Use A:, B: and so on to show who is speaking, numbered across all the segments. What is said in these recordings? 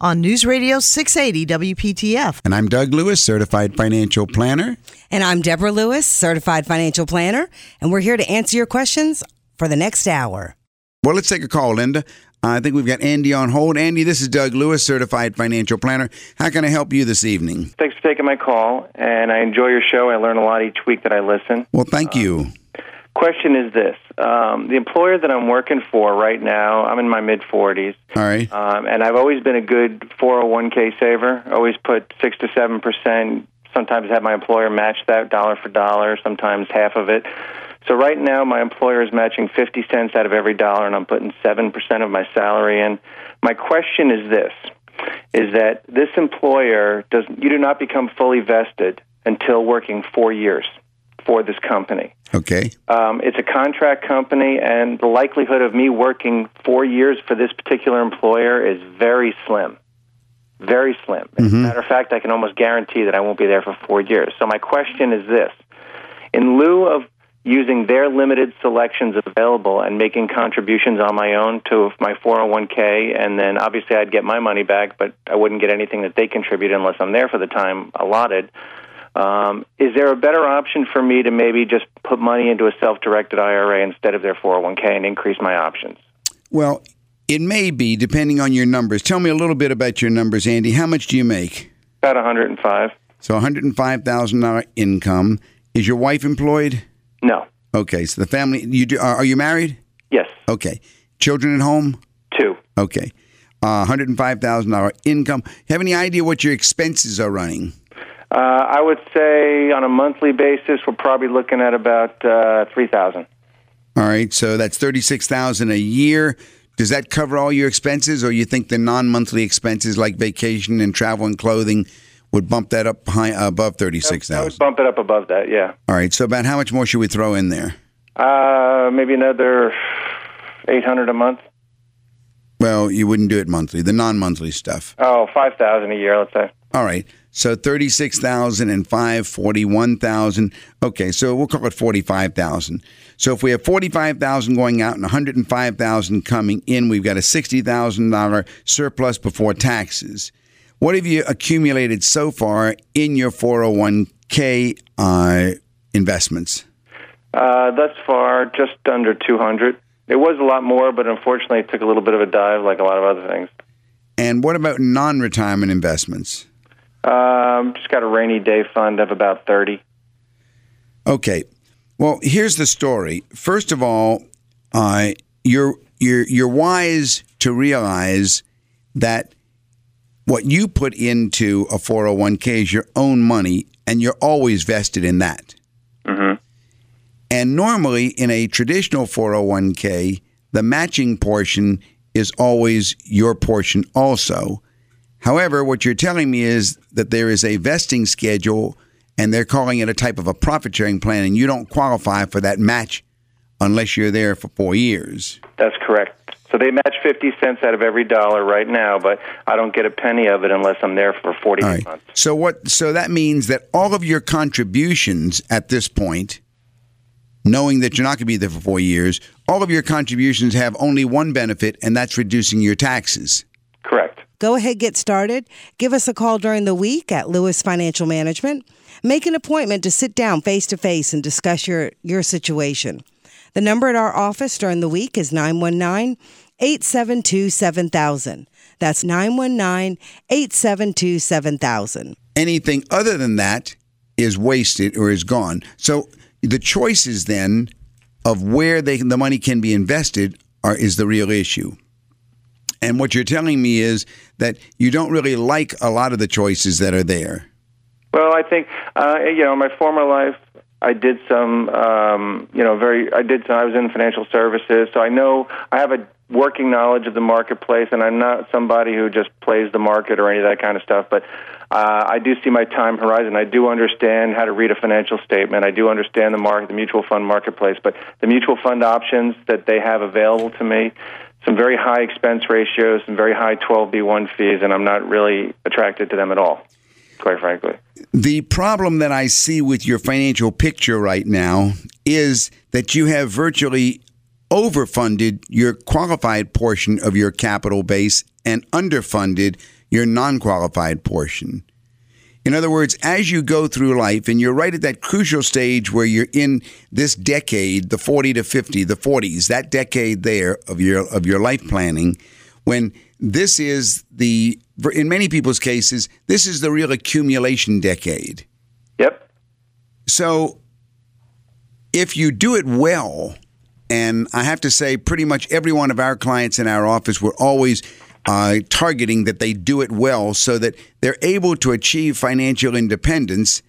A: on News Radio 680 WPTF.
B: And I'm Doug Lewis, certified financial planner.
C: And I'm Deborah Lewis, certified financial planner, and we're here to answer your questions for the next hour.
B: Well, let's take a call, Linda. I think we've got Andy on hold. Andy, this is Doug Lewis, certified financial planner. How can I help you this evening?
D: Thanks for taking my call, and I enjoy your show. I learn a lot each week that I listen.
B: Well, thank um, you.
D: Question is this: um, the employer that I'm working for right now, I'm in my mid 40s,
B: All right.
D: um, and I've always been a good 401k saver. Always put six to seven percent. Sometimes have my employer match that dollar for dollar. Sometimes half of it. So right now, my employer is matching 50 cents out of every dollar, and I'm putting seven percent of my salary in. My question is this: is that this employer does you do not become fully vested until working four years for this company.
B: Okay.
D: Um, it's a contract company, and the likelihood of me working four years for this particular employer is very slim. Very slim. As a matter of fact, I can almost guarantee that I won't be there for four years. So, my question is this In lieu of using their limited selections available and making contributions on my own to my 401k, and then obviously I'd get my money back, but I wouldn't get anything that they contribute unless I'm there for the time allotted. Um, is there a better option for me to maybe just put money into a self-directed IRA instead of their 401k and increase my options?
B: Well, it may be, depending on your numbers. Tell me a little bit about your numbers, Andy. How much do you make?
D: About 105.
B: So, $105,000 income. Is your wife employed?
D: No.
B: Okay. So, the family, you do, are are you married?
D: Yes.
B: Okay. Children at home?
D: Two.
B: Okay. Uh, $105,000 income. Have any idea what your expenses are running?
D: Uh, I would say on a monthly basis, we're probably looking at about uh, 3000
B: All right. So, that's 36000 a year. Does that cover all your expenses, or you think the non-monthly expenses like vacation and travel and clothing would bump that up high, above
D: thirty six
B: thousand?
D: Would bump it up above that, yeah.
B: All right. So about how much more should we throw in there?
D: Uh, maybe another 800 a month.
B: Well, you wouldn't do it monthly. The non-monthly stuff.
D: Oh, 5000 a year, let's say.
B: All right. So thirty-six thousand and five, forty-one thousand. Okay, so we'll call it forty-five thousand. So if we have forty-five thousand going out and one hundred and five thousand coming in, we've got a sixty thousand dollar surplus before taxes. What have you accumulated so far in your four hundred one k uh, investments?
D: Uh, thus far, just under 200. It was a lot more, but unfortunately, it took a little bit of a dive, like a lot of other things.
B: And what about non-retirement investments?
D: Um, just got a rainy day fund of about 30.
B: Okay. Well, here's the story. First of all, uh, you're you're you're wise to realize that what you put into a 401k is your own money, and you're always vested in that. Mm-hmm. And normally, in a traditional 401k, the matching portion is always your portion also. However, what you're telling me is that there is a vesting schedule and they're calling it a type of a profit sharing plan, and you don't qualify for that match unless you're there for four years.
D: That's correct. So they match 50 cents out of every dollar right now, but I don't get a penny of it unless I'm there for 40
B: All right.
D: months.
B: So what? So that means that all of your contributions at this point, knowing that you're not going to be there for four years, all of your contributions have only one benefit, and that's reducing your taxes.
C: Go ahead, get started. Give us a call during the week at Lewis Financial Management. Make an appointment to sit down face to face and discuss your, your situation. The number at our office during the week is 919 872 7000. That's 919 872 7000.
B: Anything other than that is wasted or is gone. So the choices then of where they, the money can be invested are is the real issue. And what you're telling me is that you don't really like a lot of the choices that are there.
D: Well, I think uh, you know, in my former life, I did some, um, you know, very. I did. Some, I was in financial services, so I know I have a working knowledge of the marketplace, and I'm not somebody who just plays the market or any of that kind of stuff. But uh, I do see my time horizon. I do understand how to read a financial statement. I do understand the market, the mutual fund marketplace. But the mutual fund options that they have available to me, some very high expense ratios, some very high 12b1 fees, and I'm not really attracted to them at all quite frankly.
B: The problem that I see with your financial picture right now is that you have virtually overfunded your qualified portion of your capital base and underfunded your non qualified portion. In other words, as you go through life, and you're right at that crucial stage where you're in this decade, the 40 to 50, the 40s, that decade there of your of your life planning, when this is the in many people's cases, this is the real accumulation decade.
D: Yep.
B: So if you do it well, and I have to say, pretty much every one of our clients in our office, we're always uh, targeting that they do it well so that they're able to achieve financial independence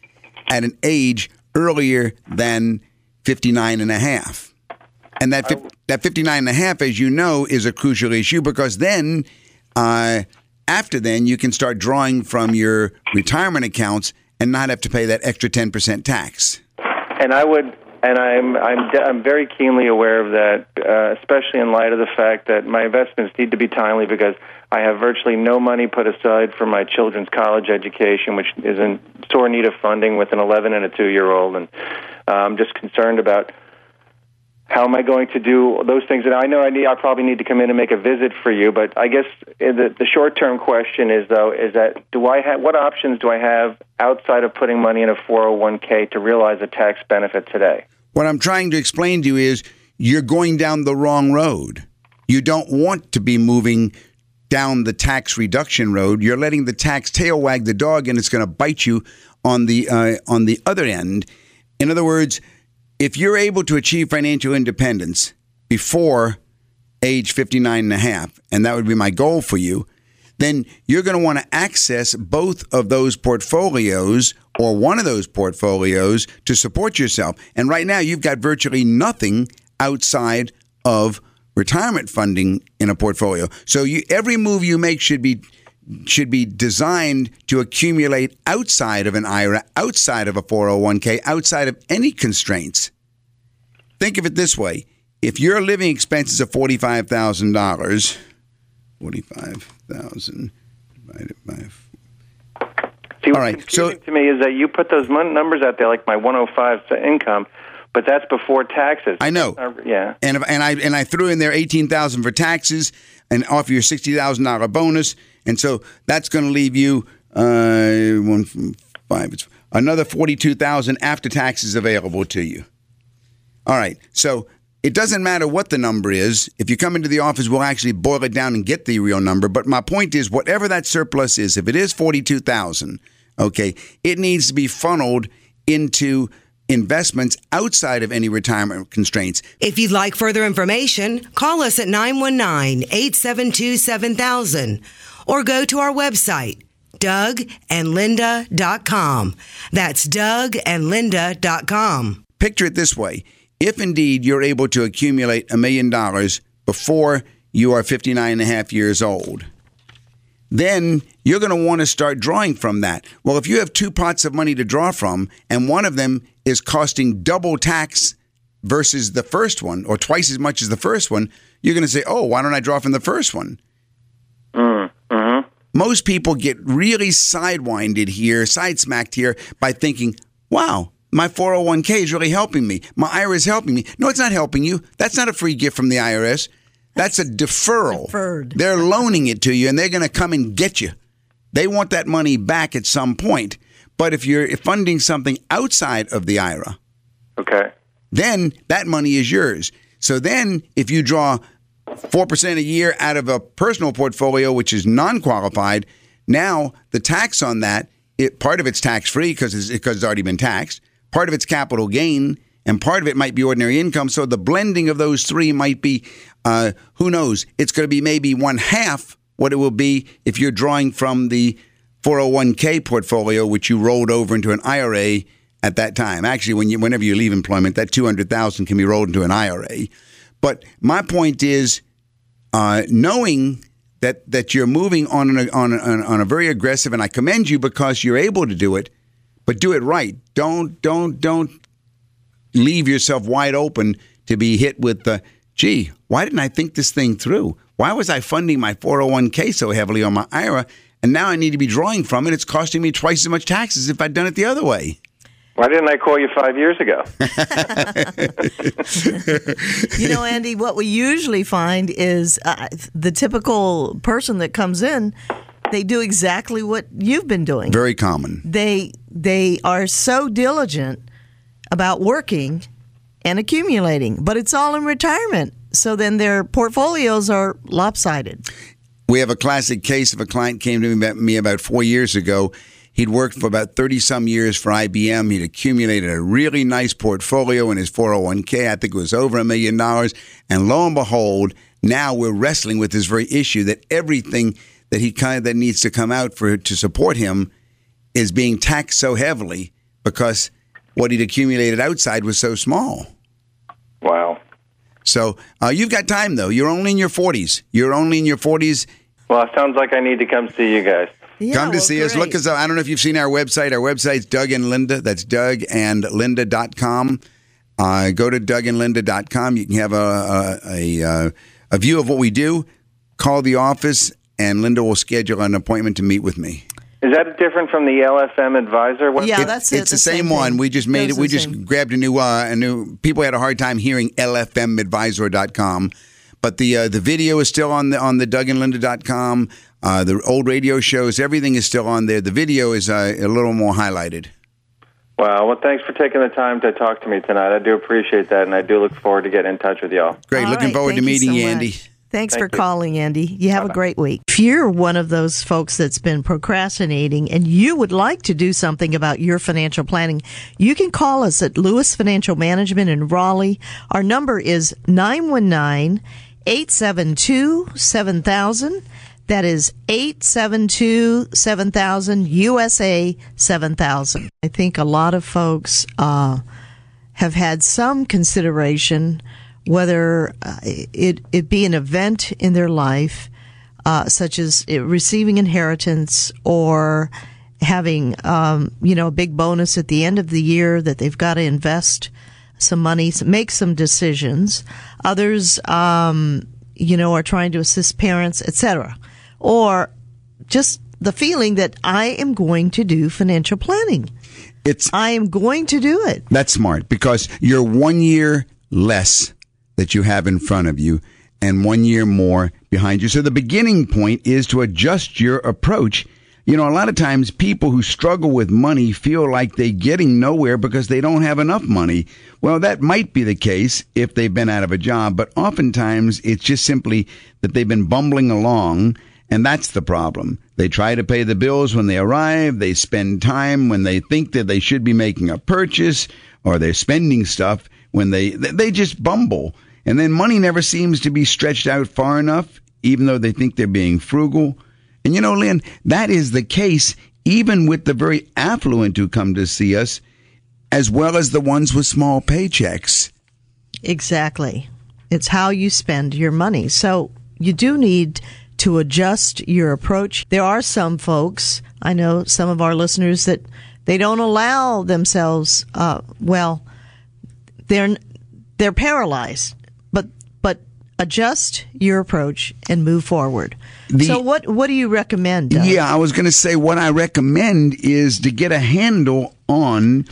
B: at an age earlier than 59 and a half. And that, that 59 and a half, as you know, is a crucial issue because then uh, after then, you can start drawing from your retirement accounts and not have to pay that extra 10% tax.
D: And I would, and I'm, I'm, I'm very keenly aware of that, uh, especially in light of the fact that my investments need to be timely because I have virtually no money put aside for my children's college education, which is in sore need of funding with an 11 and a 2 year old. And uh, I'm just concerned about how am I going to do those things? And I know I need, I probably need to come in and make a visit for you, but I guess the, the short term question is though is that do I have what options do I have outside of putting money in a 401k to realize a tax benefit today?
B: What I'm trying to explain to you is you're going down the wrong road. You don't want to be moving down the tax reduction road. You're letting the tax tail wag the dog, and it's going to bite you on the uh, on the other end. In other words if you're able to achieve financial independence before age 59 and a half, and that would be my goal for you, then you're going to want to access both of those portfolios or one of those portfolios to support yourself. And right now, you've got virtually nothing outside of retirement funding in a portfolio. So you, every move you make should be should be designed to accumulate outside of an IRA, outside of a 401k, outside of any constraints. Think of it this way if your living expenses are $45,000, 45000 divided by
D: See, All right. So to me is that you put those numbers out there, like my 105 income, but that's before taxes.
B: I know.
D: yeah.
B: And if, and I and I threw in there 18,000 for taxes and offer your $60,000 bonus. And so that's going to leave you uh, one five. Another forty-two thousand after taxes available to you. All right, so it doesn't matter what the number is. If you come into the office, we'll actually boil it down and get the real number. But my point is, whatever that surplus is, if it is forty-two thousand, okay, it needs to be funneled into investments outside of any retirement constraints.
C: If you'd like further information, call us at 919 872 7000 or go to our website, dougandlinda.com. That's dougandlinda.com.
B: Picture it this way if indeed you're able to accumulate a million dollars before you are 59 and a half years old, then you're going to want to start drawing from that. Well, if you have two pots of money to draw from, and one of them is costing double tax versus the first one, or twice as much as the first one, you're going to say, oh, why don't I draw from the first one? Mm. Most people get really sidewinded here, sidesmacked here by thinking, wow, my 401k is really helping me. My IRA is helping me. No, it's not helping you. That's not a free gift from the IRS. That's a deferral.
A: Deferred.
B: They're loaning it to you and they're going to come and get you. They want that money back at some point. But if you're funding something outside of the IRA,
D: okay,
B: then that money is yours. So then if you draw 4% a year out of a personal portfolio, which is non qualified. Now, the tax on that it, part of it's tax free because it's, because it's already been taxed. Part of it's capital gain, and part of it might be ordinary income. So the blending of those three might be, uh, who knows? It's going to be maybe one half what it will be if you're drawing from the 401k portfolio, which you rolled over into an IRA at that time. Actually, when you, whenever you leave employment, that 200,000 can be rolled into an IRA. But my point is, uh, knowing that that you're moving on a, on on a very aggressive, and I commend you because you're able to do it, but do it right. Don't don't don't leave yourself wide open to be hit with the, gee, why didn't I think this thing through? Why was I funding my 401k so heavily on my IRA? And now I need to be drawing from it. It's costing me twice as much taxes if I'd done it the other way.
D: Why didn't I call you five years ago?
A: you know, Andy, what we usually find is uh, the typical person that comes in, they do exactly what you've been doing.
B: Very common.
A: They they are so diligent about working and accumulating, but it's all in retirement. So then their portfolios are lopsided.
B: We have a classic case of a client came to me about four years ago He'd worked for about 30 some years for IBM. He'd accumulated a really nice portfolio in his 401k. I think it was over a million dollars. And lo and behold, now we're wrestling with this very issue that everything that he kind of that needs to come out for to support him is being taxed so heavily because what he'd accumulated outside was so small.
D: Wow.
B: So uh, you've got time though. You're only in your 40s. You're only in your 40s.
D: Well, it sounds like I need to come see you guys.
A: Yeah,
B: Come to
A: well,
B: see us. Look
A: great.
B: us up. I don't know if you've seen our website. Our website's Doug and Linda. That's Doug and Linda.com. Uh, go to Doug and dougandlinda.com. You can have a, a, a, a view of what we do. Call the office, and Linda will schedule an appointment to meet with me.
D: Is that different from the LFM advisor? website?
A: Yeah,
B: It-
A: that's it.
B: it's the, same, one. We just made
A: Goes
B: it. We just
A: same.
B: grabbed a new, uh, a new. People had a hard time hearing lfmadvisor.com, but the uh, the video is still on the on the dougandlinda.com. Uh, the old radio shows, everything is still on there. The video is uh, a little more highlighted.
D: Wow. Well, thanks for taking the time to talk to me tonight. I do appreciate that, and I do look forward to getting in touch with y'all.
B: Great.
A: All
B: Looking
A: right,
B: forward to
A: thank
B: meeting
A: so
B: you, Andy.
A: much. Thanks
D: Thank
A: for
D: you.
A: calling, Andy. You have a great week. If you're one of those folks that's been procrastinating and you would like to do something about your financial planning, you can call us at Lewis Financial Management in Raleigh. Our number is 919 872 7000. That is 872 7000 USA 7000. I think a lot of folks uh, have had some consideration whether uh, it, it be an event in their life, uh, such as receiving inheritance or having, um, you know, a big bonus at the end of the year that they've got to invest some money, make some decisions. Others, um, you know, are trying to assist parents, etc. Or just the feeling that I am going to do financial planning.
B: It's
A: I am going to do it.
B: that's smart because you're one year less that you have in front of you and one year more behind you. So the beginning point is to adjust your approach. You know, a lot of times people who struggle with money feel like they're getting nowhere because they don't have enough money. Well, that might be the case if they've been out of a job, but oftentimes it's just simply that they've been bumbling along and that's the problem. They try to pay the bills when they arrive. They spend time when they think that they should be making a purchase or they're spending stuff when they, they just bumble. And then money never seems to be stretched out far enough, even though they think they're being frugal. And you know, Lynn, that is the case even with the very affluent who come to see us, as well as the ones with small paychecks.
A: Exactly. It's how you spend your money. So you do need to adjust your approach. There are some folks, I know some of our listeners that they don't allow themselves, uh, well, they're, they're paralyzed, but, but adjust your approach and move forward.
B: The-
A: so what, what do you recommend? Doug?
B: Yeah, I was going to say what I recommend is to get a handle on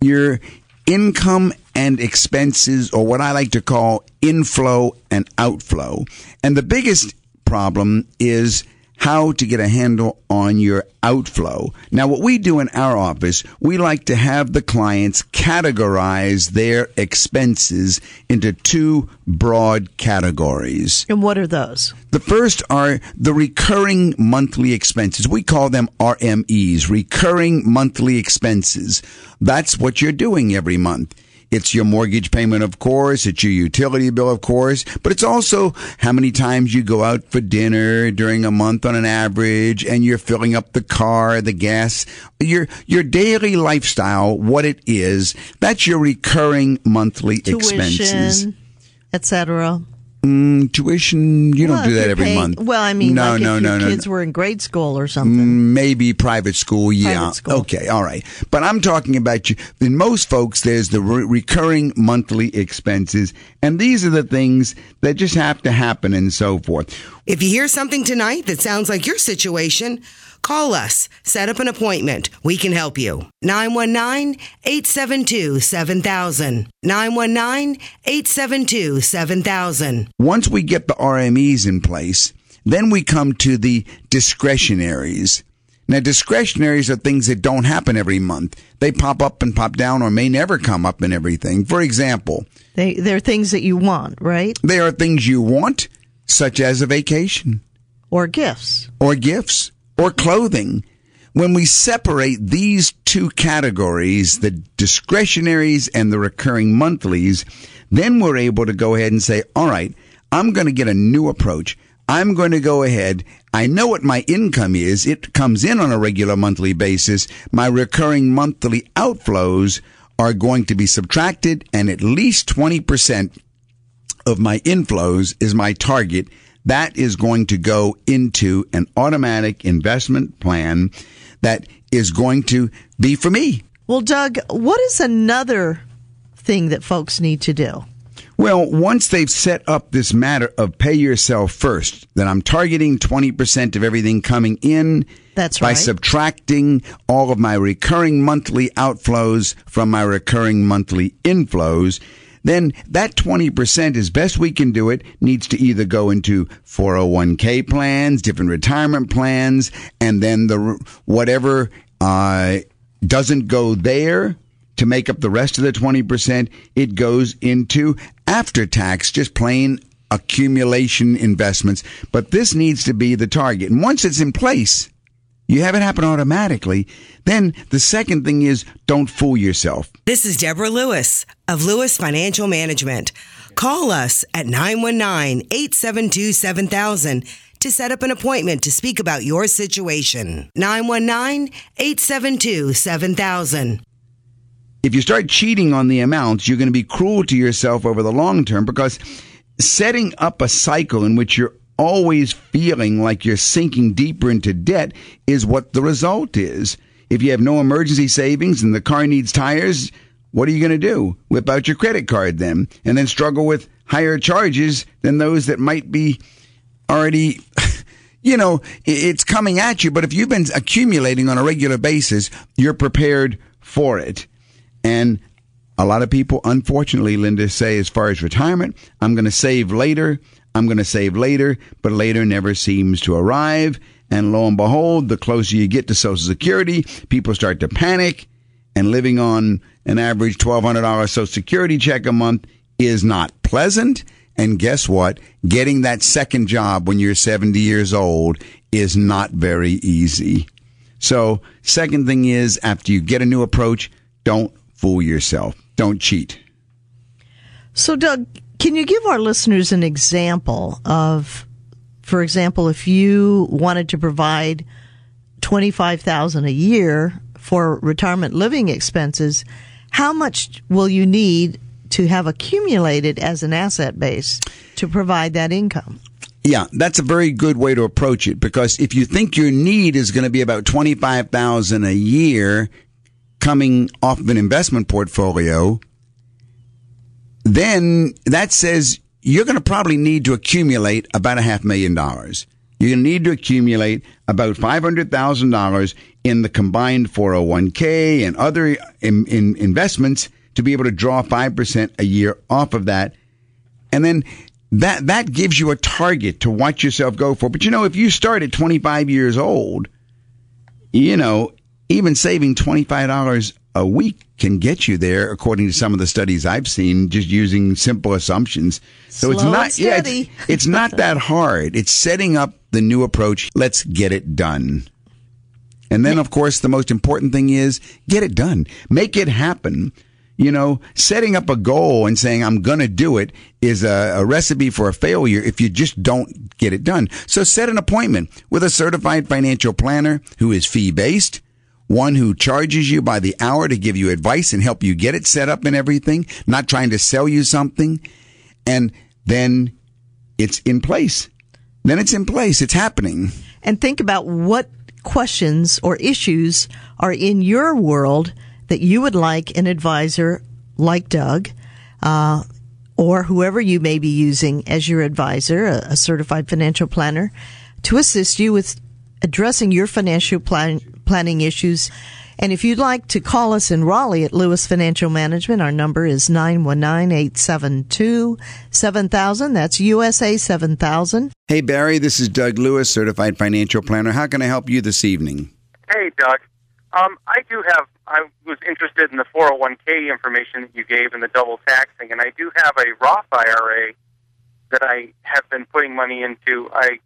B: your income and expenses, or what I like to call inflow and outflow. And the biggest problem is how to get a handle on your outflow. Now, what we do in our office, we like to have the clients categorize their expenses into two broad categories.
A: And what are those?
B: The first are the recurring monthly expenses. We call them RMEs, recurring monthly expenses. That's what you're doing every month. It's your mortgage payment, of course. It's your utility bill, of course. But it's also how many times you go out for dinner during a month on an average and you're filling up the car, the gas, your, your daily lifestyle, what it is. That's your recurring monthly expenses.
A: Tuition, etc.
B: Mm, tuition, you don't do that every
A: paying-
B: month.
A: Well, I mean,
B: no,
A: like
B: no,
A: if
B: no,
A: your
B: no.
A: kids were in grade school or something.
B: Maybe private school, yeah.
A: Private school.
B: Okay, all right. But I'm talking about you. In most folks, there's the re- recurring monthly expenses, and these are the things that just have to happen and so forth.
C: If you hear something tonight that sounds like your situation, call us. Set up an appointment. We can help you. 919 872 7000. 919 872 7000.
B: Once we get the RMEs in place, then we come to the discretionaries. Now, discretionaries are things that don't happen every month. They pop up and pop down or may never come up in everything. For example,
A: They they're things that you want, right?
B: they are things you want, such as a vacation.
A: Or gifts.
B: or gifts or clothing. When we separate these two categories, the discretionaries and the recurring monthlies, then we're able to go ahead and say, all right, I'm going to get a new approach. I'm going to go ahead. I know what my income is. It comes in on a regular monthly basis. My recurring monthly outflows are going to be subtracted and at least 20% of my inflows is my target. That is going to go into an automatic investment plan that is going to be for me.
A: Well, Doug, what is another thing that folks need to do?
B: Well, once they've set up this matter of pay yourself first, that I'm targeting 20% of everything coming in.
A: That's
B: by
A: right.
B: subtracting all of my recurring monthly outflows from my recurring monthly inflows, then that 20% as best we can do it needs to either go into 401k plans, different retirement plans, and then the whatever uh, doesn't go there to make up the rest of the 20%, it goes into after tax, just plain accumulation investments. But this needs to be the target. And once it's in place, you have it happen automatically. Then the second thing is don't fool yourself.
C: This is Deborah Lewis of Lewis Financial Management. Call us at 919 872 7000 to set up an appointment to speak about your situation. 919 872 7000.
B: If you start cheating on the amounts, you're going to be cruel to yourself over the long term because setting up a cycle in which you're always feeling like you're sinking deeper into debt is what the result is. If you have no emergency savings and the car needs tires, what are you going to do? Whip out your credit card then and then struggle with higher charges than those that might be already you know it's coming at you but if you've been accumulating on a regular basis you're prepared for it and a lot of people unfortunately linda say as far as retirement i'm going to save later i'm going to save later but later never seems to arrive and lo and behold the closer you get to social security people start to panic and living on an average $1200 social security check a month is not pleasant and guess what? Getting that second job when you're 70 years old is not very easy. So, second thing is after you get a new approach, don't fool yourself. Don't cheat.
A: So, Doug, can you give our listeners an example of, for example, if you wanted to provide twenty five thousand a year for retirement living expenses, how much will you need to have accumulated as an asset base to provide that income?
B: Yeah, that's a very good way to approach it because if you think your need is going to be about 25,000 a year coming off of an investment portfolio, then that says you're going to probably need to accumulate about a half million dollars. You're going to need to accumulate about $500,000 in the combined 401k and other in, in investments to be able to draw 5% a year off of that. And then that that gives you a target to watch yourself go for. But you know, if you start at 25 years old, you know, even saving $25 a week can get you there according to some of the studies I've seen just using simple assumptions. So
A: Slow
B: it's not yeah, it's, it's not that hard. It's setting up the new approach. Let's get it done. And then, of course, the most important thing is get it done. Make it happen. You know, setting up a goal and saying, I'm going to do it is a, a recipe for a failure if you just don't get it done. So set an appointment with a certified financial planner who is fee based, one who charges you by the hour to give you advice and help you get it set up and everything, not trying to sell you something. And then it's in place. Then it's in place. It's happening.
A: and think about what questions or issues are in your world that you would like an advisor like Doug, uh, or whoever you may be using as your advisor, a, a certified financial planner, to assist you with addressing your financial plan, planning issues. And if you'd like to call us in Raleigh at Lewis Financial Management, our number is 919-872-7000. That's USA 7000.
B: Hey, Barry, this is Doug Lewis, certified financial planner. How can I help you this evening?
D: Hey, Doug. Um, I do have. I was interested in the 401k information that you gave and the double taxing, and I do have a Roth IRA that I have been putting money into. I since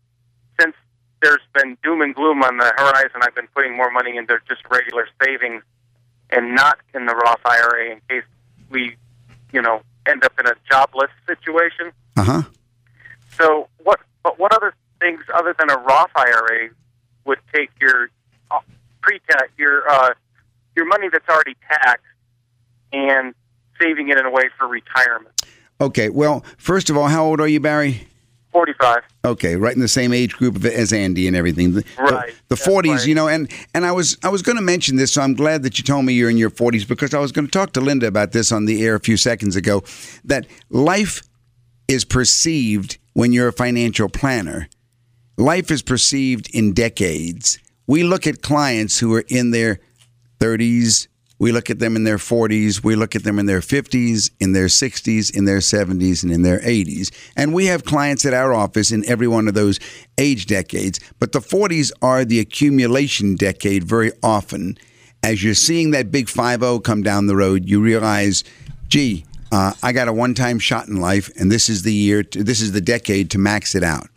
D: there's been doom and gloom on the horizon, I've been putting more money into just regular savings and not in the Roth IRA in case we, you know, end up in a jobless situation.
B: Uh huh.
D: So what? But what other things other than a Roth IRA would take your uh, pre-tax your uh, your money that's already taxed and saving it in a way for retirement?
B: Okay, well, first of all, how old are you, Barry?
D: Forty-five.
B: Okay, right in the same age group as Andy and everything. The,
D: Right,
B: The
D: that's
B: forties,
D: right.
B: you know, and and I was I was going to mention this, so I'm glad that you told me you're in your forties because I was going to talk to Linda about this on the air a few seconds ago. That life is perceived when you're a financial planner. Life is perceived in decades. We look at clients who are in their 30s, we look at them in their 40s, we look at them in their 50s, in their 60s, in their 70s, and in their 80s. And we have clients at our office in every one of those age decades. But the 40s are the accumulation decade very often. As you're seeing that big 5 0 come down the road, you realize, gee, uh, I got a one time shot in life, and this is the year, to, this is the decade to max it out.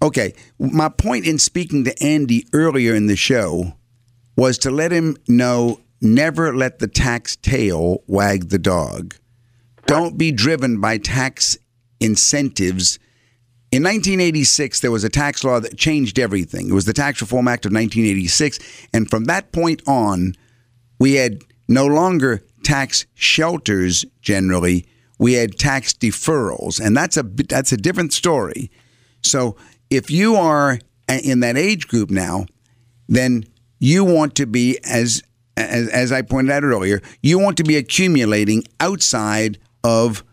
B: Okay, my point in speaking to Andy earlier in the show was to let him know never let the tax tail wag the dog. Don't be driven by tax incentives. In 1986, there was a tax law that changed everything. It was the Tax Reform Act of 1986. And from that point on, we had no longer tax shelters generally. We had tax deferrals. And that's a, that's a different story. So if you are in that age group now, then you want to be as as, as I pointed out earlier, you want to be accumulating outside of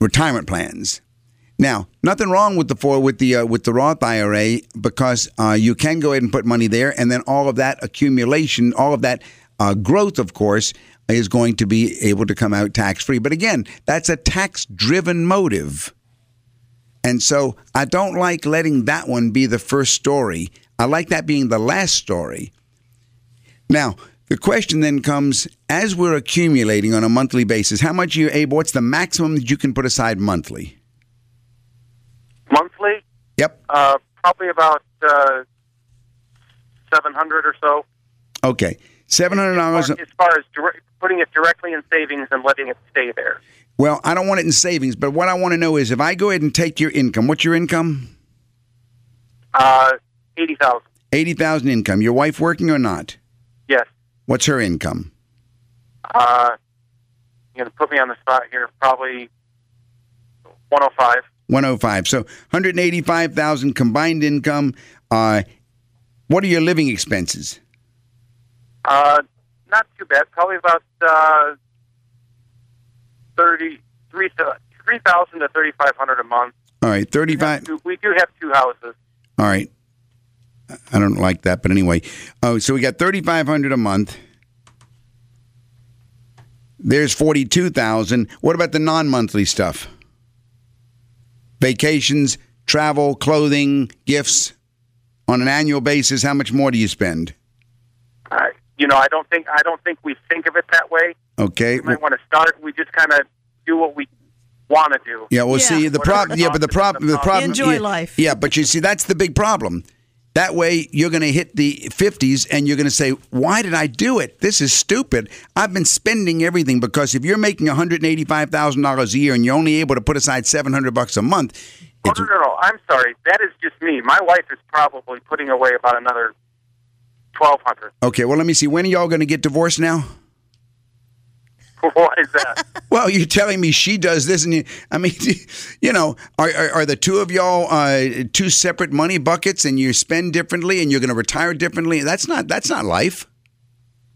B: retirement plans. Now, nothing wrong with the four with the uh, with the Roth IRA because uh, you can go ahead and put money there, and then all of that accumulation, all of that uh, growth, of course, is going to be able to come out tax free. But again, that's a tax driven motive. And so I don't like letting that one be the first story. I like that being the last story. Now, the question then comes as we're accumulating on a monthly basis, how much are you able, what's the maximum that you can put aside monthly?
D: Monthly,
B: Yep.
D: uh, probably about uh, seven hundred or so.
B: Okay. $700.
D: As far as dire- putting it directly in savings and letting it stay there.
B: Well, I don't want it in savings, but what I want to know is if I go ahead and take your income, what's your income?
D: Uh, eighty thousand.
B: 80,000 income. Your wife working or not? What's her income?
D: Uh, you're gonna put me on the spot here. Probably one hundred five.
B: 105. So 185,000 combined income. Uh, what are your living expenses?
D: Uh, not too bad. Probably about uh, thirty three three thousand to thirty five hundred a month.
B: All right, 35.
D: Two- We do have two houses.
B: All right. I don't like that, but anyway. Oh, so we got 3500 a month. There's 42,000. What about the non-monthly stuff? vacations, travel, clothing, gifts on an annual basis, how much more do you spend?
E: Uh, you know, I don't think I don't think we think of it that way.
B: Okay.
E: We might want to start. We just kind of do what we want to do.
B: Yeah, well,
A: Yeah.
B: see the problem. Yeah, but the problem.
E: the
B: The problem.
A: Enjoy
B: yeah,
A: life.
B: Yeah, but you see, that's the big problem. That way, you're going to hit the 50s and you're going to say, Why did I do it? This is stupid. I've been spending everything because if you're making $185,000 a year and you're only able to put aside 700 bucks a month,
E: Oh, no, no, no. I'm sorry. That is just me. My wife is probably putting away about another twelve hundred.
B: okay, well, let me see. When are y'all going to get divorced now?
E: Why is that?
B: Well, you're telling me she does this, and you, I mean, you know, are, are, are the two of y'all uh, two separate money buckets, and you spend differently, and you're going to retire differently? That's not that's not life.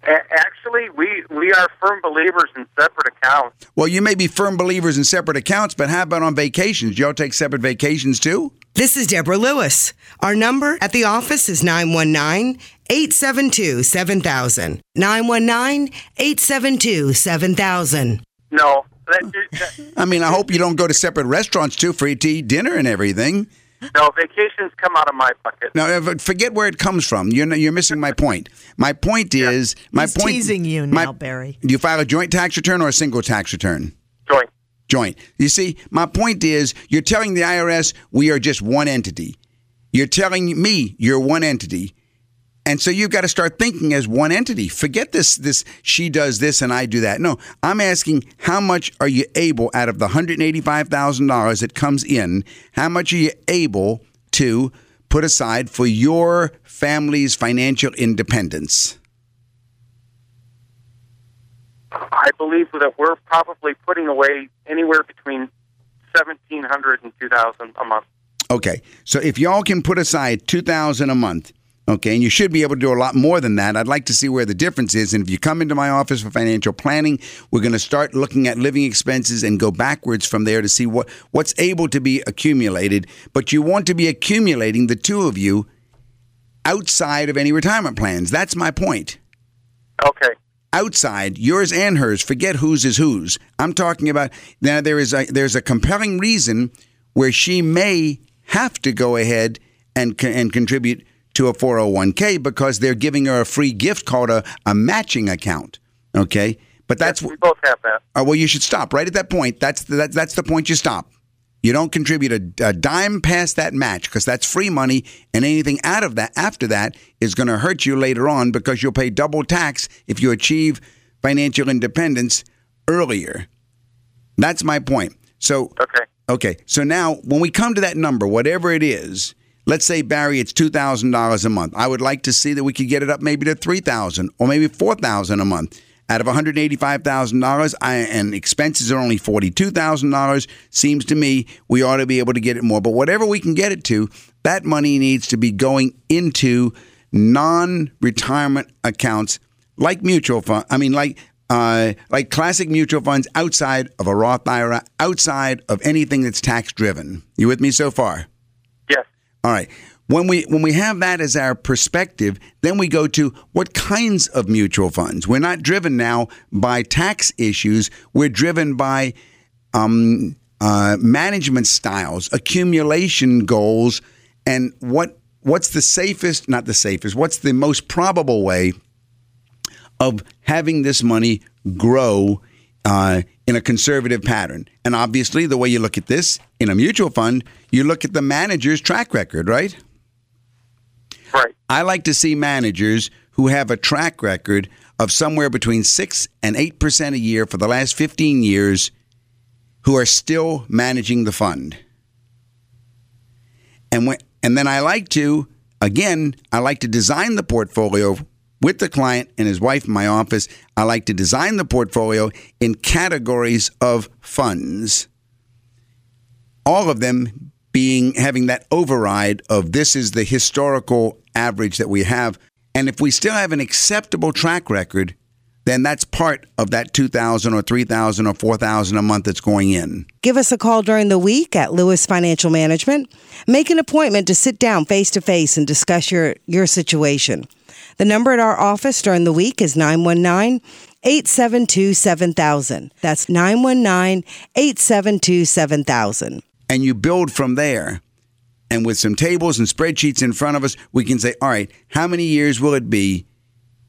E: Actually, we we are firm believers in separate accounts.
B: Well, you may be firm believers in separate accounts, but how about on vacations? Do y'all take separate vacations too?
C: This is Deborah Lewis. Our number at the office is 919 872 7000. 919 872 7000.
E: No, that, that,
B: I mean, I hope you don't go to separate restaurants too for you to eat dinner and everything.
E: no vacations come out of my bucket.
B: Now, if- forget where it comes from. You're you're missing my point. My point is my
A: He's
B: point.
A: teasing you
B: my-
A: now, Barry.
B: Do you file a joint tax return or a single tax return?
E: Joint.
B: joint. You see, my point is you're telling the IRS we are just one entity. You're telling me you're one entity. And so you've got to start thinking as one entity. Forget this this she does this and I do that. No, I'm asking how much are you able out of the $185,000 that comes in, how much are you able to put aside for your family's financial independence?
E: I believe that we're probably putting away anywhere between 1700 and 2000 a month.
B: Okay, so if y'all can put aside two thousand a month, okay, and you should be able to do a lot more than that. I'd like to see where the difference is. And if you come into my office for financial planning, we're going to start looking at living expenses and go backwards from there to see what what's able to be accumulated. But you want to be accumulating the two of you outside of any retirement plans. That's my point
E: Okay.
B: outside yours and hers forget whose is whose i'm talking about now there is a there's a compelling reason where she may have to go ahead and and contribute to a 401k because they're giving her a free gift called a, a matching account okay but that's
E: we both have that.
B: uh, well, you should stop right at that point. That's the, that, that's the point you stop. You don't contribute a, a dime past that match because that's free money, and anything out of that after that is going to hurt you later on because you'll pay double tax if you achieve financial independence earlier. That's my point. So
E: Okay.
B: Okay, so now when we come to that number, whatever it is, let's say Barry, it's two thousand dollars a month. I would like to see that we could get it up maybe to three thousand or maybe four thousand a month. Out of one hundred eighty-five thousand dollars, and expenses are only forty-two thousand dollars. Seems to me we ought to be able to get it more. But whatever we can get it to, that money needs to be going into non-retirement accounts like mutual fund. I mean, like uh, like classic mutual funds outside of a Roth IRA, outside of anything that's tax driven. You with me so far? All right. When we when we have that as our perspective, then we go to what kinds of mutual funds. We're not driven now by tax issues. We're driven by um, uh, management styles, accumulation goals, and what what's the safest? Not the safest. What's the most probable way of having this money grow uh, in a conservative pattern? And obviously, the way you look at this in a mutual fund, you look at the manager's track record, right?
E: Right.
B: I like to see managers who have a track record of somewhere between 6 and 8% a year for the last 15 years who are still managing the fund. And when, and then I like to again, I like to design the portfolio with the client and his wife in my office. I like to design the portfolio in categories of funds. All of them being having that override of this is the historical average that we have. And if we still have an acceptable track record, then that's part of that 2000 or 3000 or 4000 a month that's going in.
C: Give us a call during the week at Lewis Financial Management. Make an appointment to sit down face to face and discuss your, your situation. The number at our office during the week is 919 872 7000. That's 919 872 7000.
B: and you build from there. And with some tables and spreadsheets in front of us, we can say, all right, how many years will it be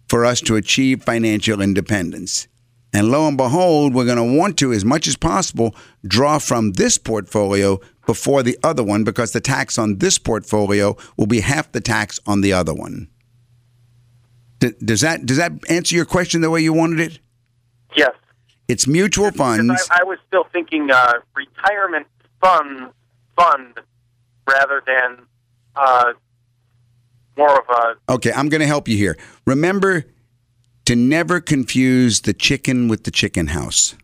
B: for us to achieve financial independence? And lo and behold, we're going to want to, as much as possible, draw from this portfolio before the other one because the tax on this portfolio will be half the tax on the other one. D- Does that does that answer your question the way you wanted it?
E: Yes.
B: It's mutual funds.
E: I, I was still thinking uh, retirement fund fund rather than uh, more of a
B: Okay, I'm going to help you here. Remember to never confuse the chicken with the chicken house.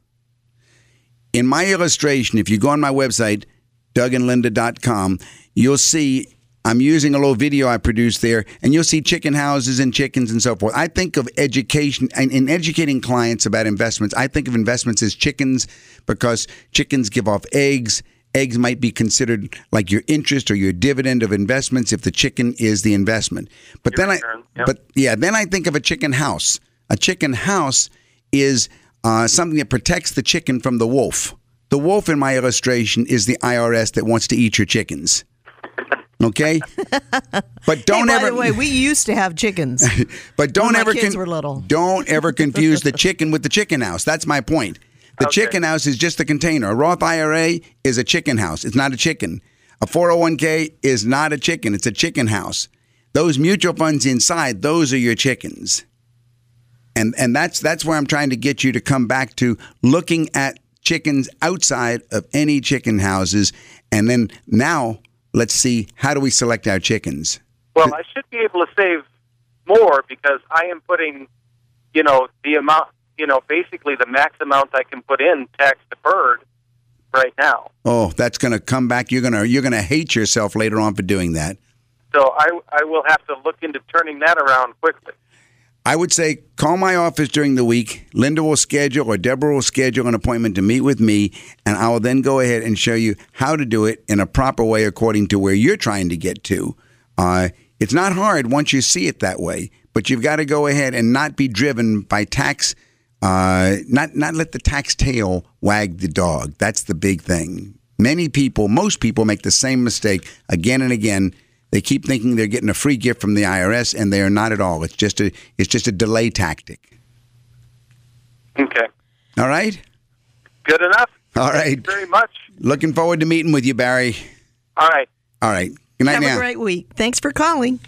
B: In my illustration, if you go on my website, dougandlinda.com, you'll see I'm using a little video I produced there, and you'll see chicken houses and chickens and so forth. I think of education and in educating clients about investments, I think of investments as chickens because chickens give off eggs. Eggs might be considered like your interest or your dividend of investments if the chicken is the investment. But
E: Your
B: then
E: return,
B: I,
E: yep.
B: but yeah, then I think of a chicken house. A chicken house is uh, something that protects the chicken from the wolf. The wolf in my illustration is the IRS that wants to eat your chickens. Okay, but don't
A: hey, by
B: ever.
A: the way, we used to have chickens.
B: but don't
A: when my
B: ever
A: kids were little.
B: don't ever confuse the chicken with the chicken house. That's my point. The
E: Okay.
B: chicken house is just a container. A Roth IRA is a chicken house. It's not a chicken. A 401k is not a chicken. It's a chicken house. Those mutual funds inside, those are your chickens. And and that's that's where I'm trying to get you to come back to looking at chickens outside of any chicken houses and then now let's see how do we select our chickens.
E: Well, I should be able to save more because I am putting, you know, the amount, you know, basically the max amount I can put in tax deferred right now.
B: Oh, that's going to come back. You're going to you're going to hate yourself later on for doing that.
E: So I, I will have to look into turning that around quickly.
B: I would say call my office during the week. Linda will schedule or Deborah will schedule an appointment to meet with me, and I will then go ahead and show you how to do it in a proper way according to where you're trying to get to. Uh, it's not hard once you see it that way, but you've got to go ahead and not be driven by tax. Uh, not not let the tax tail wag the dog. That's the big thing. Many people, most people, make the same mistake again and again. They keep thinking they're getting a free gift from the IRS, and they are not at all. It's just a it's just a delay tactic.
E: Okay.
B: All right,
E: Good enough.
B: all right.
E: Thank you very much.
B: Looking forward to meeting with you, Barry.
E: All right.
B: All right. Good night
A: Have
B: now.
A: a great week. Thanks for calling.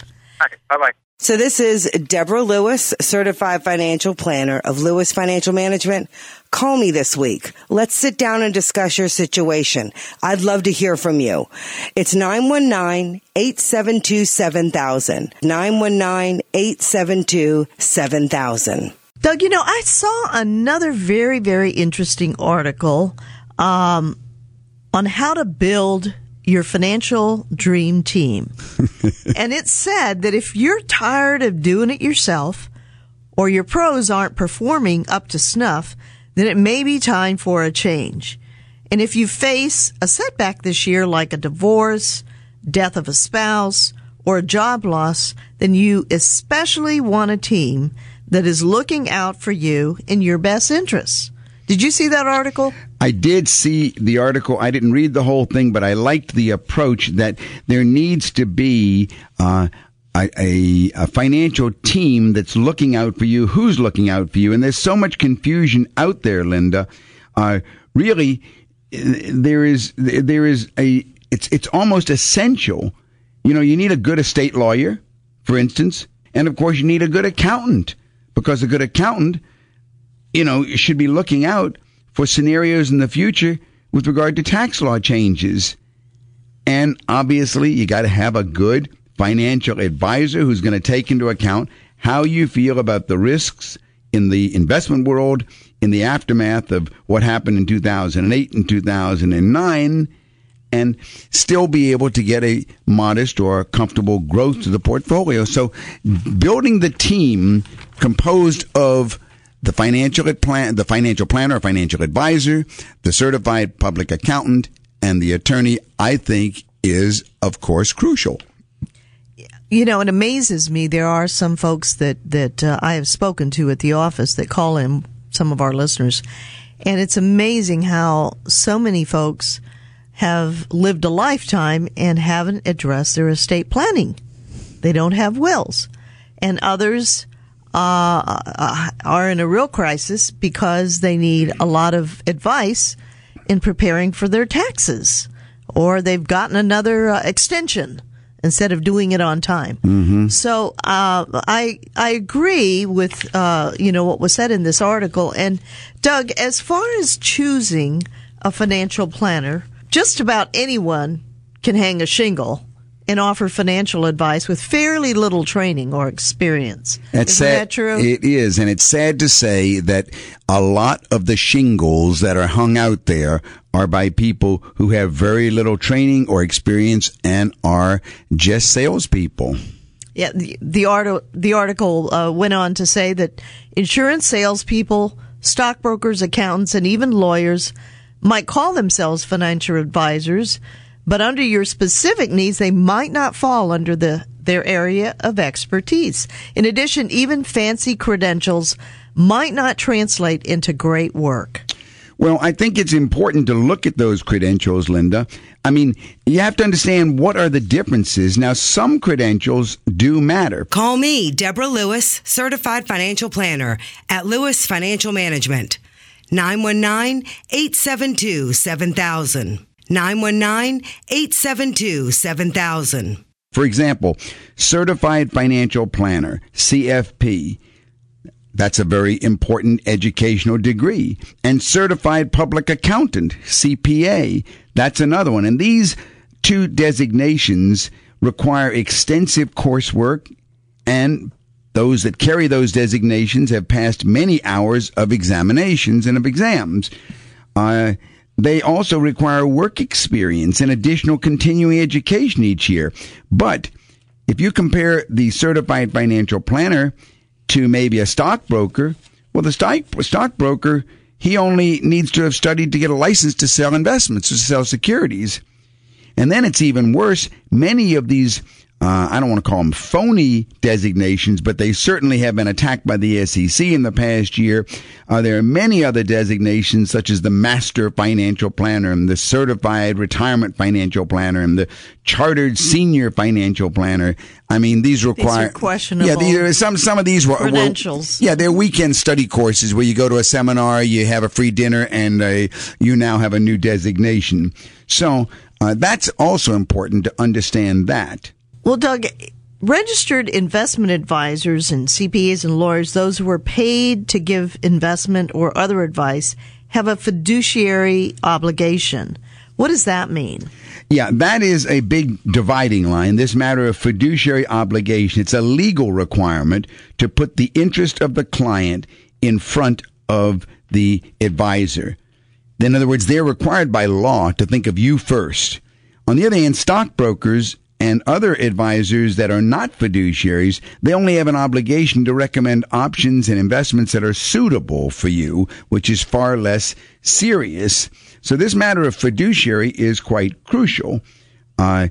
E: All right. Bye bye.
C: So this is Deborah Lewis, certified financial planner of Lewis Financial Management. Call me this week. Let's sit down and discuss your situation. I'd love to hear from you. It's 919-872-7000. 919-872-7000.
A: Doug, you know, I saw another very, very interesting article um, on how to build your financial dream team. and it said that if you're tired of doing it yourself or your pros aren't performing up to snuff, then it may be time for a change. And if you face a setback this year, like a divorce, death of a spouse, or a job loss, then you especially want a team that is looking out for you in your best interests. Did you see that article?
B: I did see the article. I didn't read the whole thing, but I liked the approach that there needs to be uh, a, a, a financial team that's looking out for you. Who's looking out for you? And there's so much confusion out there, Linda. Uh, really, there is there is a it's it's almost essential. You know, you need a good estate lawyer, for instance, and of course, you need a good accountant because a good accountant you know, should be looking out for scenarios in the future with regard to tax law changes. And obviously, you got to have a good financial advisor who's going to take into account how you feel about the risks in the investment world in the aftermath of what happened in 2008 and 2009 and still be able to get a modest or comfortable growth to the portfolio. So building the team composed of the financial plan, the financial planner, or financial advisor, the certified public accountant, and the attorney, I think is of course crucial.
A: You know, it amazes me. There are some folks that that uh, I have spoken to at the office that call in some of our listeners, and it's amazing how so many folks have lived a lifetime and haven't addressed their estate planning. They don't have wills. And others uh, are in a real crisis because they need a lot of advice in preparing for their taxes, or they've gotten another uh, extension instead of doing it on time.
B: Mm-hmm.
A: So uh, I I agree with uh, you know what was said in this article. And Doug, as far as choosing a financial planner, just about anyone can hang a shingle and offer financial advice with fairly little training or experience.
B: That's
A: Isn't
B: sad.
A: that true?
B: It is, and it's sad to say that a lot of the shingles that are hung out there are by people who have very little training or experience and are just salespeople.
A: Yeah, the the, art, the article uh, went on to say that insurance salespeople, stockbrokers, accountants, and even lawyers might call themselves financial advisors, but under your specific needs, they might not fall under the their area of expertise. In addition, even fancy credentials might not translate into great work.
B: Well, I think it's important to look at those credentials, Linda. I mean, you have to understand what are the differences. Now, some credentials do matter.
C: Call me, Deborah Lewis, certified financial planner at Lewis Financial Management. 919 872 7000. 919 872 7000.
B: For example, Certified Financial Planner, CFP. That's a very important educational degree. And Certified Public Accountant, CPA. That's another one. And these two designations require extensive coursework and those that carry those designations have passed many hours of examinations and of exams. Uh, they also require work experience and additional continuing education each year. But if you compare the certified financial planner to maybe a stockbroker, well, the stock, stockbroker, he only needs to have studied to get a license to sell investments, to sell securities. And then it's even worse. Many of these uh, I don't want to call them phony designations, but they certainly have been attacked by the SEC in the past year. Uh, there are many other designations, such as the Master Financial Planner and the Certified Retirement Financial Planner and the Chartered Senior Financial Planner. I mean, these require
A: these questionable.
B: Yeah, these are, some some of these were
A: credentials.
B: Were, yeah, they're weekend study courses where you go to a seminar, you have a free dinner, and uh, you now have a new designation. So uh, that's also important to understand that.
A: Well, Doug, registered investment advisors and CPAs and lawyers, those who are paid to give investment or other advice, have a fiduciary obligation. What does that mean?
B: Yeah, that is a big dividing line. This matter of fiduciary obligation. It's a legal requirement to put the interest of the client in front of the advisor. In other words, they're required by law to think of you first. On the other hand, stockbrokers and other advisors that are not fiduciaries, they only have an obligation to recommend options and investments that are suitable for you, which is far less serious. So this matter of fiduciary is quite crucial. Uh,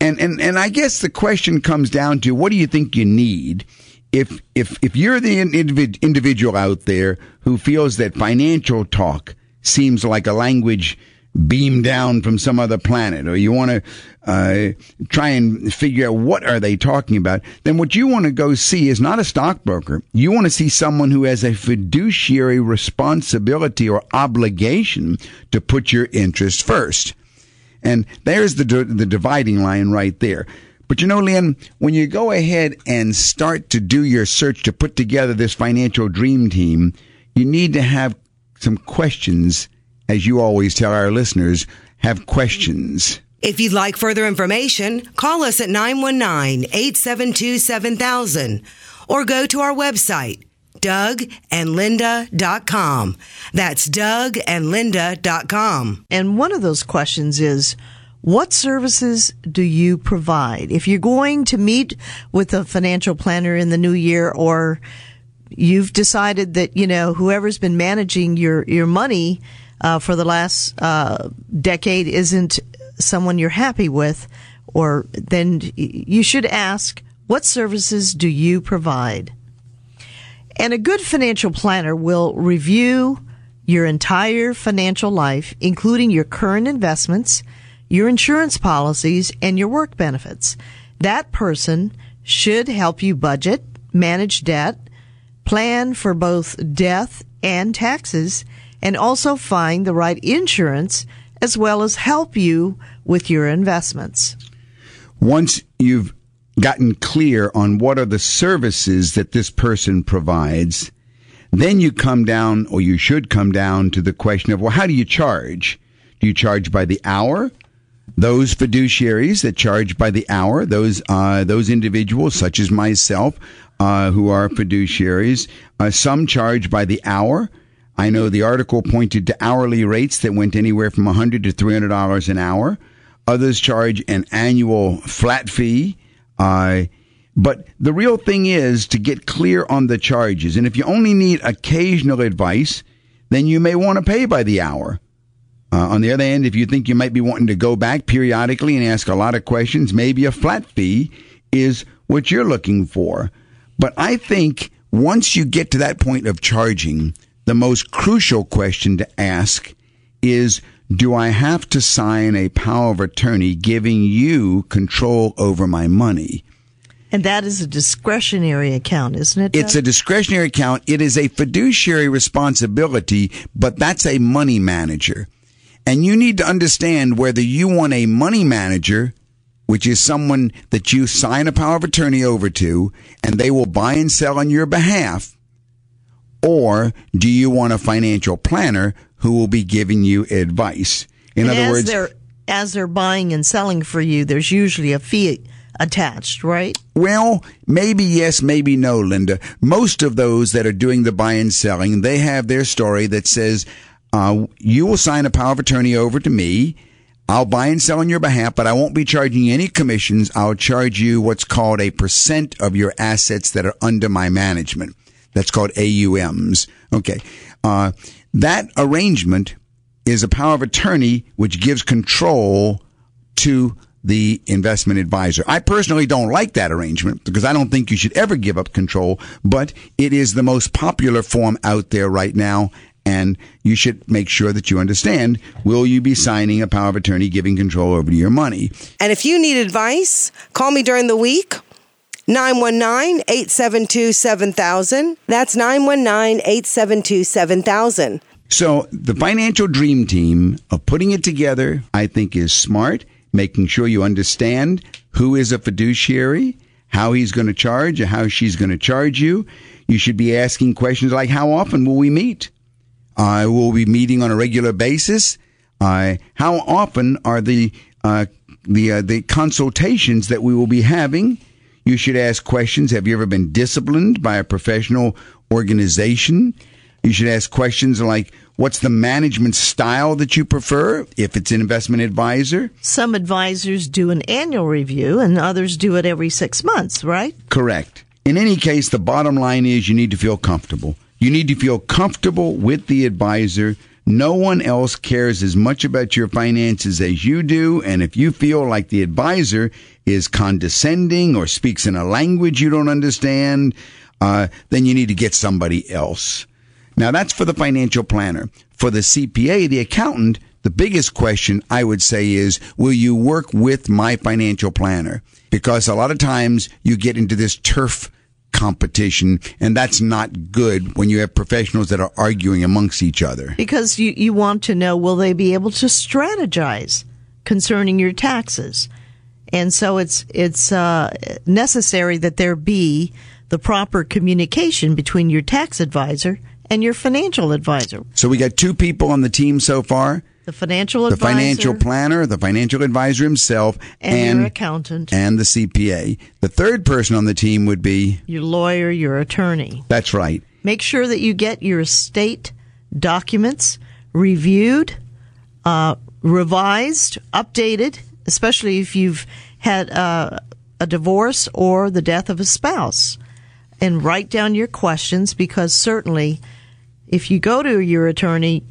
B: and, and, and I guess the question comes down to what do you think you need? If, if, if you're the individual out there who feels that financial talk seems like a language beamed down from some other planet or you want to uh, try and figure out what are they talking about then what you want to go see is not a stockbroker. You want to see someone who has a fiduciary responsibility or obligation to put your interest first. And there's the the dividing line right there. But you know, Lynn, when you go ahead and start to do your search to put together this financial dream team, you need to have some questions as you always tell our listeners, have questions.
C: If you'd like further information, call us at 919 872 7000 or go to our website, dougandlinda.com. That's dougandlinda.com.
A: And one of those questions is, what services do you provide? If you're going to meet with a financial planner in the new year or you've decided that, you know, whoever's been managing your, your money uh, for the last uh, decade isn't someone you're happy with, or then you should ask, what services do you provide? And a good financial planner will review your entire financial life, including your current investments, your insurance policies, and your work benefits. That person should help you budget, manage debt, plan for both death and taxes, and also find the right insurance as well as help you with your investments.
B: Once you've gotten clear on what are the services that this person provides, then you come down, or you should come down to the question of, well, how do you charge? Do you charge by the hour? Those fiduciaries that charge by the hour, those uh, those individuals, such as myself, uh, who are fiduciaries, uh, some charge by the hour. I know the article pointed to hourly rates that went anywhere from 100 to 300 dollars an hour. Others charge an annual flat fee. Uh, but the real thing is to get clear on the charges. And if you only need occasional advice, then you may want to pay by the hour. Uh, on the other hand, if you think you might be wanting to go back periodically and ask a lot of questions, maybe a flat fee is what you're looking for. But I think once you get to that point of charging, the most crucial question to ask is Do I have to sign a power of attorney giving you control over my money?
A: And that is a discretionary account, isn't it?
B: It's a discretionary account. It is a fiduciary responsibility, but that's a money manager. And you need to understand whether you want a money manager, which is someone that you sign a power of attorney over to, and they will buy and sell on your behalf, or do you want a financial planner who will be giving you advice? In
A: and
B: other
A: as
B: words,
A: they're as they're buying and selling for you, there's usually a fee attached, right?
B: Well, maybe yes, maybe no, Linda. Most of those that are doing the buy and selling, they have their story that says, uh, you will sign a power of attorney over to me. I'll buy and sell on your behalf, but I won't be charging any commissions. I'll charge you what's called a percent of your assets that are under my management. That's called AUMs. Okay. Uh, that arrangement is a power of attorney which gives control to the investment advisor. I personally don't like that arrangement because I don't think you should ever give up control, but it is the most popular form out there right now. And you should make sure that you understand will you be signing a power of attorney giving control over your money?
C: And if you need advice, call me during the week. 919 872 7000. That's 919 872 7000.
B: So the financial dream team of putting it together, I think is smart, making sure you understand who is a fiduciary, how he's going to charge, or how she's going to charge you. You should be asking questions like, how often will we meet? Uh, will be meeting on a regular basis? Uh, how often are the uh, the uh, the consultations that we will be having? You should ask questions. Have you ever been disciplined by a professional organization? You should ask questions like, what's the management style that you prefer if it's an investment advisor?
A: Some advisors do an annual review and others do it every six months, right?
B: Correct. In any case, the bottom line is you need to feel comfortable. You need to feel comfortable with the advisor. No one else cares as much about your finances as you do. And if you feel like the advisor is condescending or speaks in a language you don't understand, uh, then you need to get somebody else. Now that's for the financial planner. For the CPA, the accountant, the biggest question I would say is, will you work with my financial planner? Because a lot of times you get into this turf competition and that's not good when you have professionals that are arguing amongst each other.
A: Because you, you want to know, will they be able to strategize concerning your taxes? And so it's, it's, uh, necessary that there be the proper communication between your tax advisor and your financial advisor.
B: So we got two people on the team so far.
A: The financial
B: the
A: advisor.
B: financial planner, the financial advisor himself,
A: and,
B: and
A: your accountant.
B: and the CPA. The third person on the team would be
A: your lawyer, your attorney.
B: that's right.
A: Make sure that you get your estate documents reviewed, uh, revised, updated, especially if you've had uh, a divorce or the death of a spouse. And write down your questions because certainly if you go to your attorney,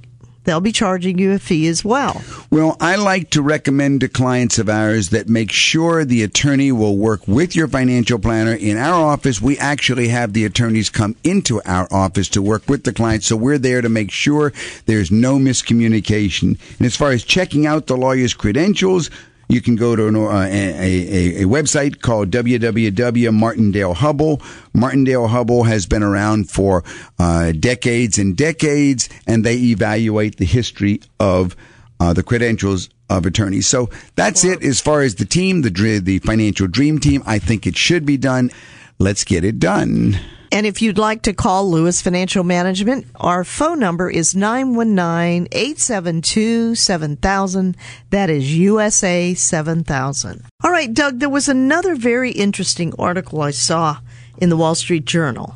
A: they'll be charging you a fee as well.
B: Well, I like to recommend to clients of ours that make sure the attorney will work with your financial planner. In our office, we actually have the attorneys come into our office to work with the client, so we're there to make sure there's no miscommunication. And as far as checking out the lawyer's credentials, you can go to an, uh, a, a, a, website called www.martindale Hubbell. Martindale Hubbell has been around for uh, decades and decades, and they evaluate the history of uh, the credentials of attorneys. So that's it as far as the team, the the financial dream team. I think it should be done. Let's get it done.
A: And if you'd like to call Lewis Financial Management, our phone number is 919-872-7000. That is USA 7000. All right, Doug, there was another very interesting article I saw in the Wall Street Journal.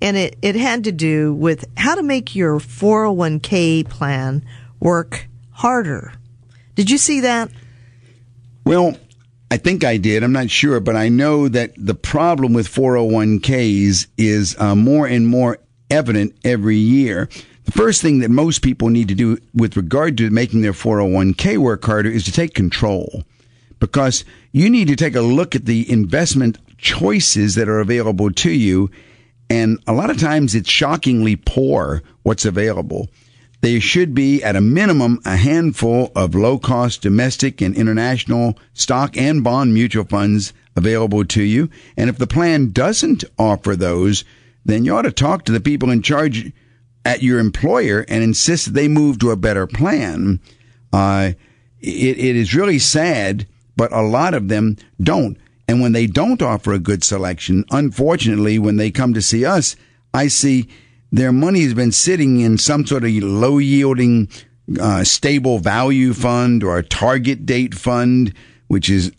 A: And it, it had to do with how to make your 401k plan work harder. Did you see that?
B: Well, I think I did. I'm not sure, but I know that the problem with 401ks is uh, more and more evident every year. The first thing that most people need to do with regard to making their 401k work harder is to take control because you need to take a look at the investment choices that are available to you. And a lot of times it's shockingly poor what's available there should be, at a minimum, a handful of low cost domestic and international stock and bond mutual funds available to you. And if the plan doesn't offer those, then you ought to talk to the people in charge at your employer and insist that they move to a better plan. Uh, it, it is really sad, but a lot of them don't. And when they don't offer a good selection, unfortunately, when they come to see us, I see their money has been sitting in some sort of low yielding uh, stable value fund or a target date fund, which is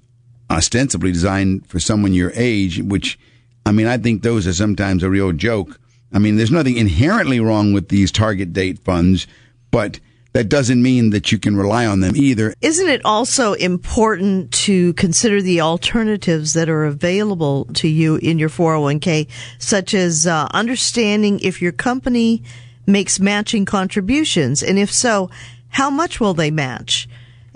B: ostensibly designed for someone your age, which I mean, I think those are sometimes a real joke. I mean, there's nothing inherently wrong with these target date funds, but that doesn't mean that you can rely on them either.
A: Isn't it also important to consider the alternatives that are available to you in your 401k, such as uh, understanding if your company makes matching contributions? And if so, how much will they match?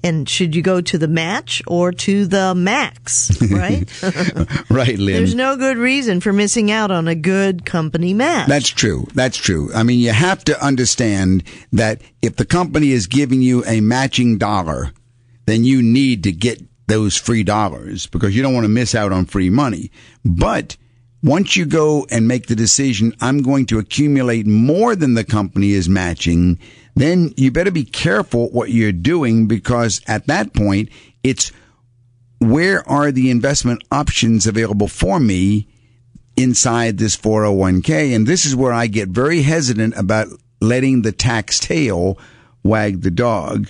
A: And should you go to the match or to the max, right?
B: right, Lynn.
A: There's no good reason for missing out on a good company match.
B: That's true. That's true. I mean, you have to understand that if the company is giving you a matching dollar, then you need to get those free dollars because you don't want to miss out on free money. But once you go and make the decision, I'm going to accumulate more than the company is matching, then you better be careful what you're doing because at that point, it's where are the investment options available for me inside this 401k? And this is where I get very hesitant about letting the tax tail wag the dog.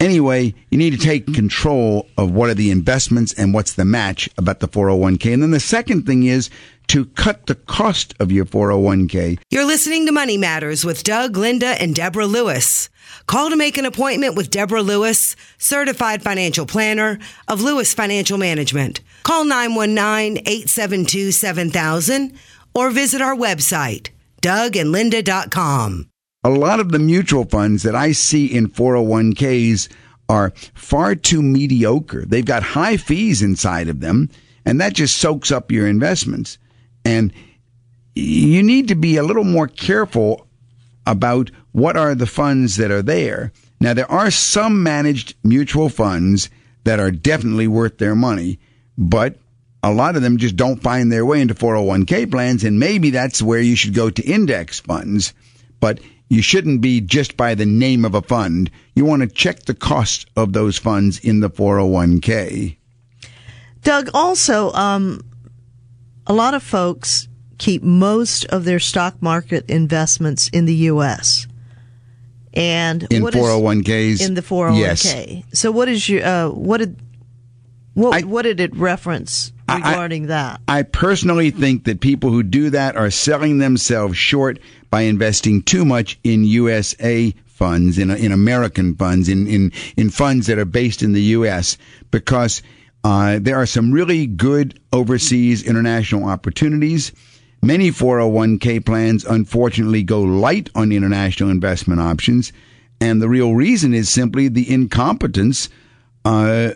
B: Anyway, you need to take control of what are the investments and what's the match about the 401k. And then the second thing is to cut the cost of your 401k.
C: You're listening to Money Matters with Doug, Linda, and Deborah Lewis. Call to make an appointment with Deborah Lewis, certified financial planner of Lewis Financial Management. Call 919-872-7000 or visit our website, dougandlinda.com.
B: A lot of the mutual funds that I see in 401ks are far too mediocre. They've got high fees inside of them, and that just soaks up your investments. And you need to be a little more careful about what are the funds that are there. Now, there are some managed mutual funds that are definitely worth their money, but a lot of them just don't find their way into 401k plans, and maybe that's where you should go to index funds. But you shouldn't be just by the name of a fund. You want to check the cost of those funds in the 401k.
A: Doug, also, um, a lot of folks keep most of their stock market investments in the U.S. And
B: in 401ks
A: in the 401k. So what is your uh, what did what I, what did it reference regarding
B: I,
A: that?
B: I personally think that people who do that are selling themselves short by investing too much in USA funds, in in American funds, in in in funds that are based in the U.S. because uh, there are some really good overseas international opportunities. Many 401k plans unfortunately go light on international investment options. And the real reason is simply the incompetence uh,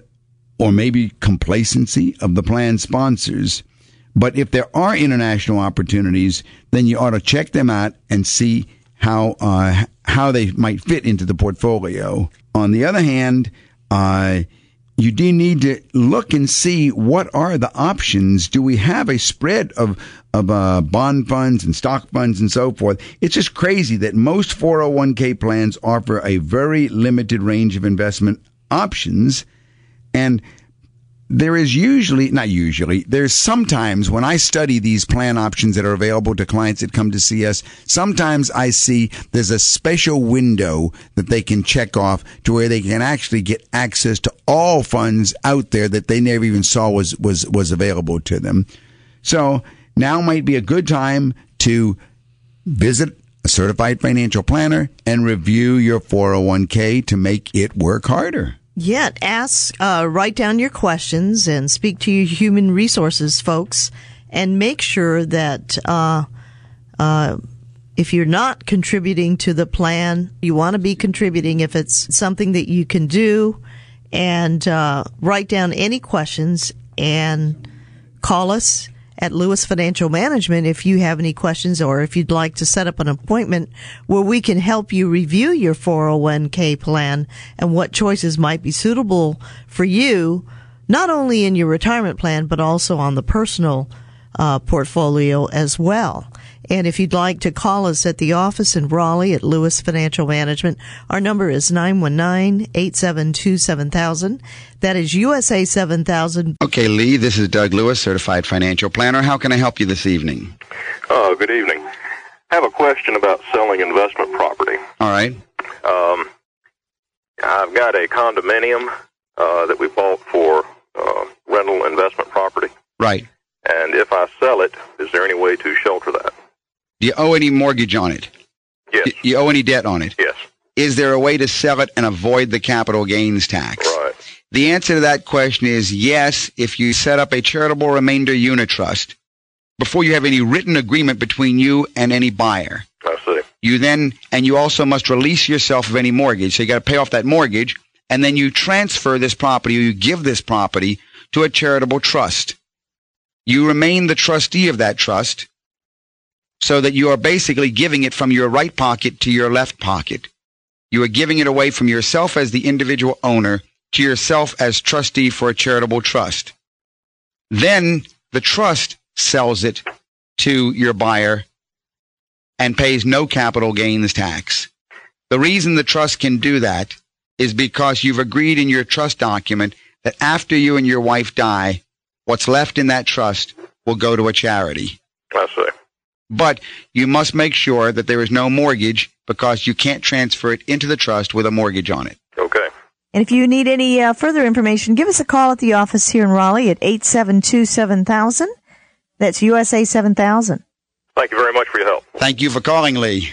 B: or maybe complacency of the plan sponsors. But if there are international opportunities, then you ought to check them out and see how uh, how they might fit into the portfolio. On the other hand, uh, you do need to look and see what are the options. Do we have a spread of of uh, bond funds and stock funds and so forth? It's just crazy that most 401k plans offer a very limited range of investment options, and there is usually, not usually, there's sometimes when I study these plan options that are available to clients that come to see us, sometimes I see there's a special window that they can check off to where they can actually get access to all funds out there that they never even saw was, was, was available to them. So now might be a good time to visit a certified financial planner and review your 401k to make it work harder.
A: Yeah, ask, uh, write down your questions and speak to your human resources folks and make sure that, uh, uh, if you're not contributing to the plan, you want to be contributing if it's something that you can do and, uh, write down any questions and call us at Lewis Financial Management if you have any questions or if you'd like to set up an appointment where we can help you review your 401k plan and what choices might be suitable for you, not only in your retirement plan, but also on the personal uh, portfolio as well. And if you'd like to call us at the office in Raleigh at Lewis Financial Management, our number is 919-872-7000. That is USA 7000.
B: Okay, Lee, this is Doug Lewis, certified financial planner. How can I help you this evening?
F: Oh, good evening. I have a question about selling investment property.
B: All right.
F: Um, I've got a condominium uh, that we bought for uh, rental investment property.
B: Right.
F: And if I sell it, is there any way to shelter that?
B: Do you owe any mortgage on it?
F: Yes.
B: Do you owe any debt on it?
F: Yes.
B: Is there a way to sell it and avoid the capital gains tax?
F: Right.
B: The answer to that question is yes, if you set up a charitable remainder unitrust before you have any written agreement between you and any buyer.
F: I see.
B: You then, and you also must release yourself of any mortgage. So you got to pay off that mortgage, and then you transfer this property or you give this property to a charitable trust. You remain the trustee of that trust so that you are basically giving it from your right pocket to your left pocket. You are giving it away from yourself as the individual owner to yourself as trustee for a charitable trust. Then the trust sells it to your buyer and pays no capital gains tax. The reason the trust can do that is because you've agreed in your trust document that after you and your wife die, what's left in that trust will go to a charity.
F: I see.
B: But you must make sure that there is no mortgage because you can't transfer it into the trust with a mortgage on it.
F: Okay.
A: And if you need any uh, further information, give us a call at the office here in Raleigh at 872-7000. That's USA 7000.
F: Thank you very much for your help.
B: Thank you for calling, Lee.